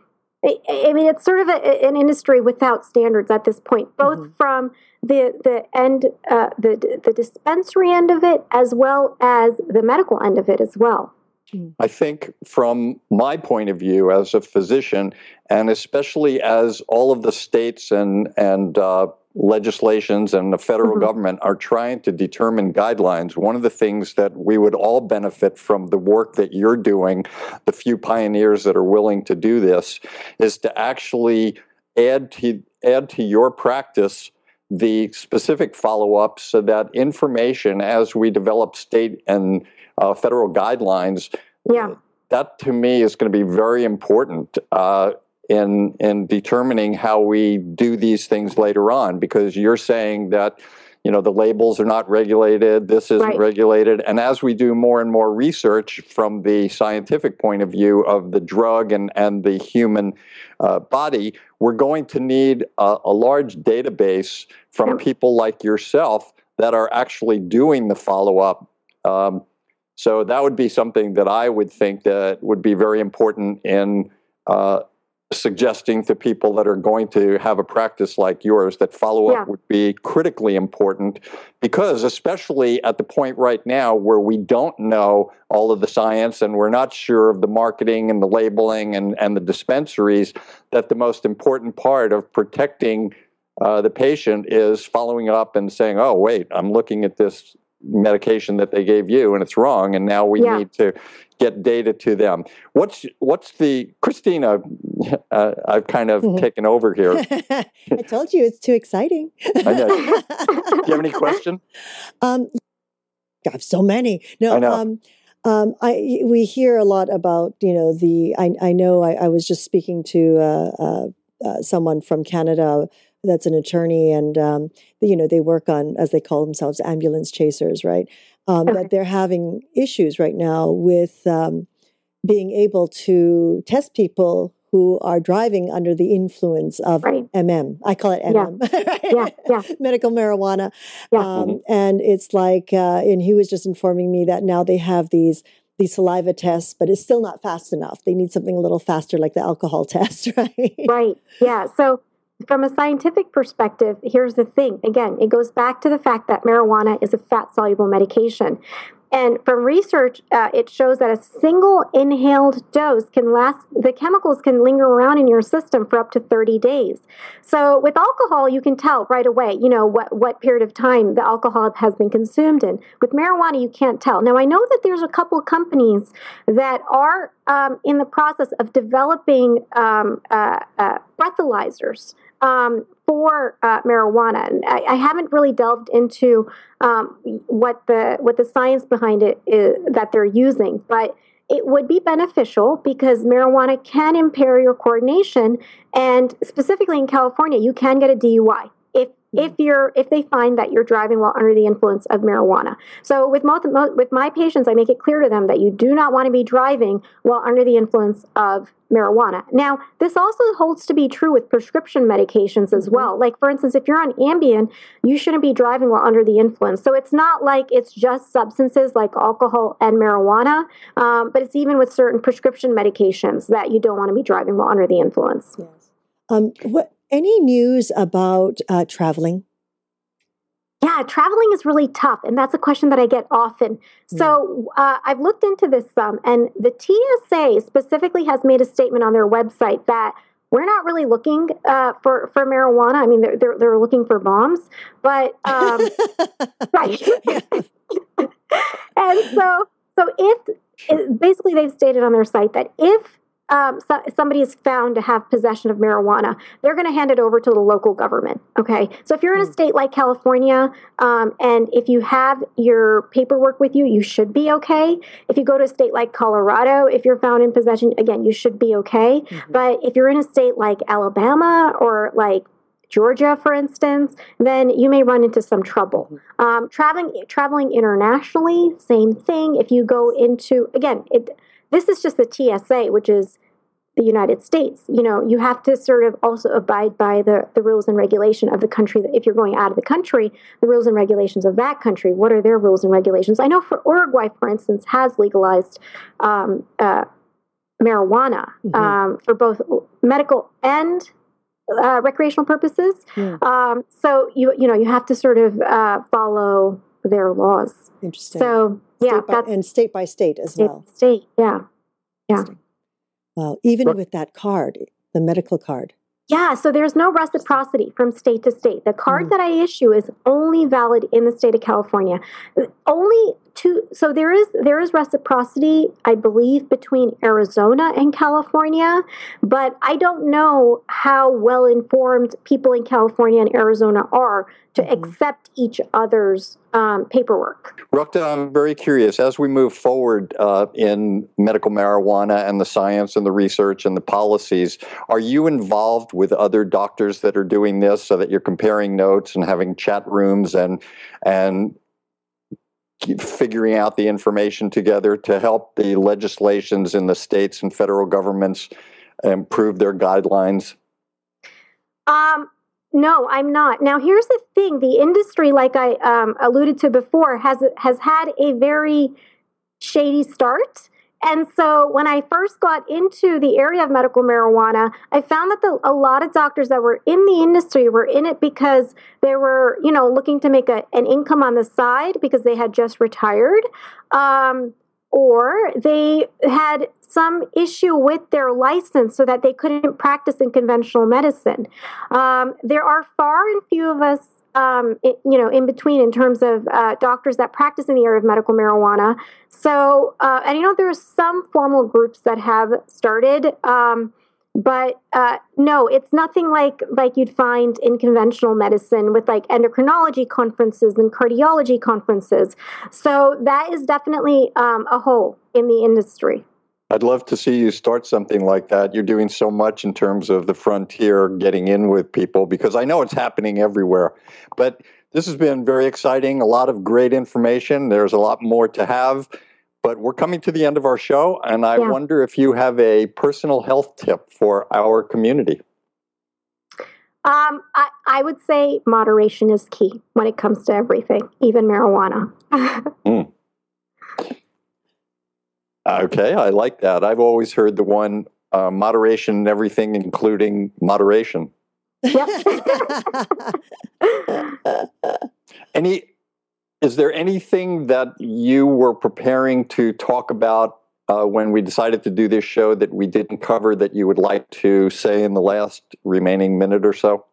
I mean, it's sort of a, an industry without standards at this point, both mm-hmm. from the the end, uh, the the dispensary end of it, as well as the medical end of it as well. I think, from my point of view as a physician, and especially as all of the states and and uh, legislations and the federal mm-hmm. government are trying to determine guidelines, one of the things that we would all benefit from the work that you're doing, the few pioneers that are willing to do this, is to actually add to add to your practice the specific follow-up so that information as we develop state and uh, federal guidelines yeah that to me is going to be very important uh, in in determining how we do these things later on because you're saying that you know the labels are not regulated this isn't right. regulated. And as we do more and more research from the scientific point of view of the drug and and the human uh, body we're going to need a, a large database from people like yourself that are actually doing the follow-up. Um, so that would be something that i would think that would be very important in uh, suggesting to people that are going to have a practice like yours that follow up yeah. would be critically important because especially at the point right now where we don't know all of the science and we're not sure of the marketing and the labeling and, and the dispensaries that the most important part of protecting uh, the patient is following up and saying oh wait i'm looking at this medication that they gave you and it's wrong and now we yeah. need to get data to them. What's what's the christina *laughs* uh, i've kind of taken over here. *laughs* I told you it's too exciting. *laughs* I know. do you have any question? Um i have so many. No I um um, I we hear a lot about you know the I I know I, I was just speaking to uh, uh, uh, someone from Canada that's an attorney and um, you know they work on as they call themselves ambulance chasers right um, okay. that they're having issues right now with um, being able to test people who are driving under the influence of right. MM. I call it MM, yeah. *laughs* yeah, yeah. medical marijuana. Um, mm-hmm. And it's like, uh, and he was just informing me that now they have these these saliva tests, but it's still not fast enough. They need something a little faster, like the alcohol *laughs* test, right? Right. Yeah. So from a scientific perspective, here's the thing. Again, it goes back to the fact that marijuana is a fat soluble medication. And from research, uh, it shows that a single inhaled dose can last, the chemicals can linger around in your system for up to 30 days. So with alcohol, you can tell right away, you know, what, what period of time the alcohol has been consumed in. With marijuana, you can't tell. Now, I know that there's a couple companies that are um, in the process of developing um, uh, uh, breathalyzers um, for uh, marijuana. I, I, haven't really delved into um, what the what the science behind it is that they're using, but it would be beneficial because marijuana can impair your coordination, and specifically in California, you can get a DUI if if you're if they find that you're driving while under the influence of marijuana. So with most, with my patients, I make it clear to them that you do not want to be driving while under the influence of marijuana. Now, this also holds to be true with prescription medications as mm-hmm. well. Like for instance, if you're on Ambien, you shouldn't be driving while under the influence. So it's not like it's just substances like alcohol and marijuana, um, but it's even with certain prescription medications that you don't want to be driving while under the influence. Yes. Um, what any news about uh, traveling? Yeah, traveling is really tough, and that's a question that I get often. So uh, I've looked into this some, and the TSA specifically has made a statement on their website that we're not really looking uh, for for marijuana. I mean, they're they're, they're looking for bombs, but um, *laughs* right. *laughs* and so so if basically they've stated on their site that if um, so, somebody is found to have possession of marijuana, they're going to hand it over to the local government. Okay. So if you're in a hmm. state like California, um, and if you have your paperwork with you, you should be okay. If you go to a state like Colorado, if you're found in possession, again, you should be okay. Mm-hmm. But if you're in a state like Alabama or like Georgia, for instance, then you may run into some trouble. Mm-hmm. Um, traveling traveling internationally, same thing. If you go into again, it this is just the TSA, which is the United States. You know, you have to sort of also abide by the, the rules and regulation of the country. That if you're going out of the country, the rules and regulations of that country. What are their rules and regulations? I know for Uruguay, for instance, has legalized um, uh, marijuana mm-hmm. um, for both medical and uh, recreational purposes. Hmm. Um, so you you know you have to sort of uh, follow their laws. Interesting. So yeah, state by, that's and state by state as state, well. state. Yeah. Yeah. Interesting. Wow. Even Right. with that card, the medical card. Yeah, so there's no reciprocity from state to state. The card Mhm. that I issue is only valid in the state of California. Only two so there is there is reciprocity, I believe, between Arizona and California, but I don't know how well informed people in California and Arizona are to Mhm. accept each other's um, paperwork. Rukta, I'm very curious as we move forward uh, in medical marijuana and the science and the research and the policies. Are you involved with other doctors that are doing this, so that you're comparing notes and having chat rooms and and keep figuring out the information together to help the legislations in the states and federal governments improve their guidelines? Um, no, I'm not. Now, here's the thing: the industry, like I um, alluded to before, has has had a very shady start. And so, when I first got into the area of medical marijuana, I found that the, a lot of doctors that were in the industry were in it because they were, you know, looking to make a, an income on the side because they had just retired, um, or they had some issue with their license so that they couldn't practice in conventional medicine. Um, there are far and few of us, um, i you know, in between in terms of uh, doctors that practice in the area of medical marijuana. So, uh, and you know, there are some formal groups that have started. Um, but uh, no, it's nothing like like you'd find in conventional medicine with like endocrinology conferences and cardiology conferences. So that is definitely um, a hole in the industry. I'd love to see you start something like that. You're doing so much in terms of the frontier, getting in with people, because I know it's happening everywhere. But this has been very exciting, a lot of great information. There's a lot more to have. But we're coming to the end of our show, and I Yeah. wonder if you have a personal health tip for our community. Um, I, I would say moderation is key when it comes to everything, even marijuana. *laughs* Okay, I like that. I've always heard the one uh, moderation and everything, including moderation. *laughs* Any is there anything that you were preparing to talk about uh, when we decided to do this show that we didn't cover that you would like to say in the last remaining minute or so?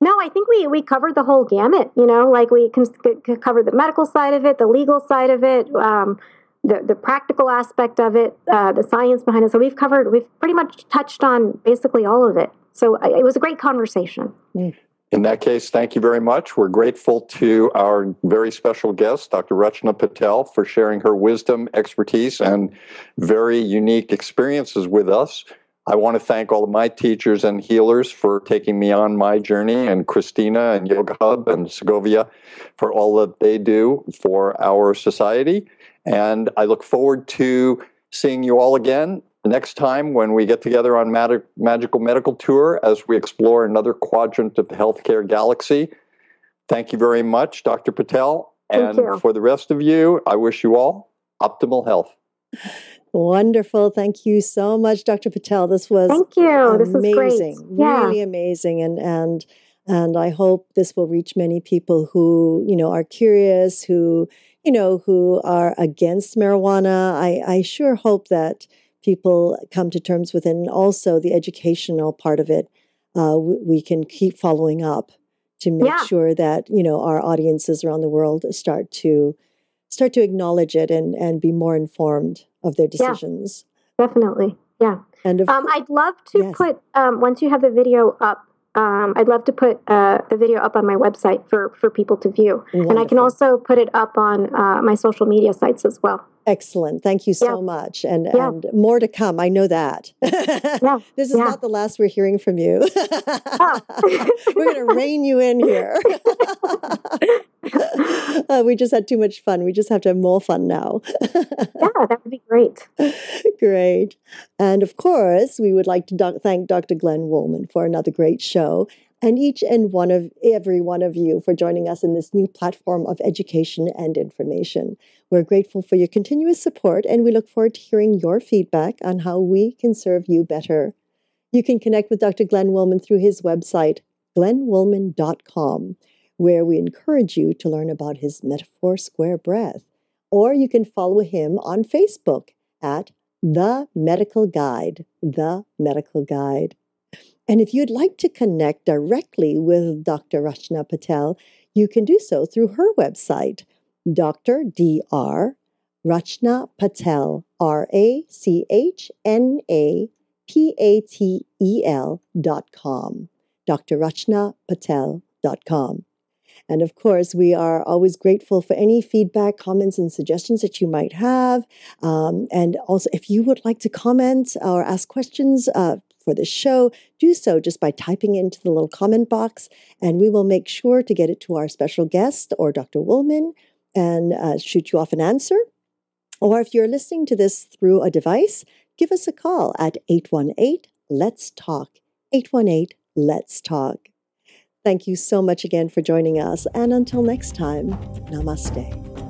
No, I think we, we covered the whole gamut. You know, like we can, cover the medical side of it, the legal side of it, um, the the practical aspect of it, uh, the science behind it. So we've covered, we've pretty much touched on basically all of it. So it was a great conversation. In that case, thank you very much. We're grateful to our very special guest, Dr. Rachna Patel, for sharing her wisdom, expertise, and very unique experiences with us. I want to thank all of my teachers and healers for taking me on my journey, and Christina and Yoga Hub and Segovia for all that they do for our society. And I look forward to seeing you all again next time when we get together on Mag- Magical Medical Tour as we explore another quadrant of the healthcare galaxy. Thank you very much, Dr. Patel. Thank And you. for the rest of you, I wish you all optimal health. Wonderful. Thank you so much, Dr. Patel. This was Thank you. This was great. amazing. Yeah. Really amazing. And and and I hope this will reach many people who, you know, are curious, who, you know, who are against marijuana. I, I sure hope that people come to terms with it. And also the educational part of it, uh, we can keep following up to make Yeah. sure that, you know, our audiences around the world start to start to acknowledge it and, and be more informed of their Yeah. decisions. Definitely. Yeah. And of Um, I'd love to Yes. put, um, once you have the video up, um, I'd love to put uh, the video up on my website for, for people to view. And I can also put it up on uh, my social media sites as well. Excellent. Thank you so Yeah. much. And Yeah. and more to come. I know that. *laughs* Yeah. This is not the last we're hearing from you. Oh. *laughs* we're going to rein you in here. *laughs* Uh, we just had too much fun. We just have to have more fun now. yeah, that would be great. Great. And of course, we would like to doc- thank Dr. Glenn Wollman for another great show and each and one of every one of you for joining us in this new platform of education and information. We're grateful for your continuous support and we look forward to hearing your feedback on how we can serve you better. You can connect with Dr. Glenn Wollman through his website, glennwollman.com, where we encourage you to learn about his metaphor square breath. Or you can follow him on Facebook at The Medical Guide. The Medical Guide. And if you'd like to connect directly with Dr. Rachna Patel, you can do so through her website, Dr. Dr. Rachna Patel, R A C H N A P A T E L dot com. Dr. Rachna Patel dot com. And of course, we are always grateful for any feedback, comments, and suggestions that you might have. Um, and also, if you would like to comment or ask questions uh, for the show, do so just by typing into the little comment box, and we will make sure to get it to our special guest or Dr. Wollman and uh, shoot you off an answer. Or if you're listening to this through a device, give us a call at 818 Let's Talk. 818 Let's Talk. Thank you so much again for joining us. And until next time, namaste.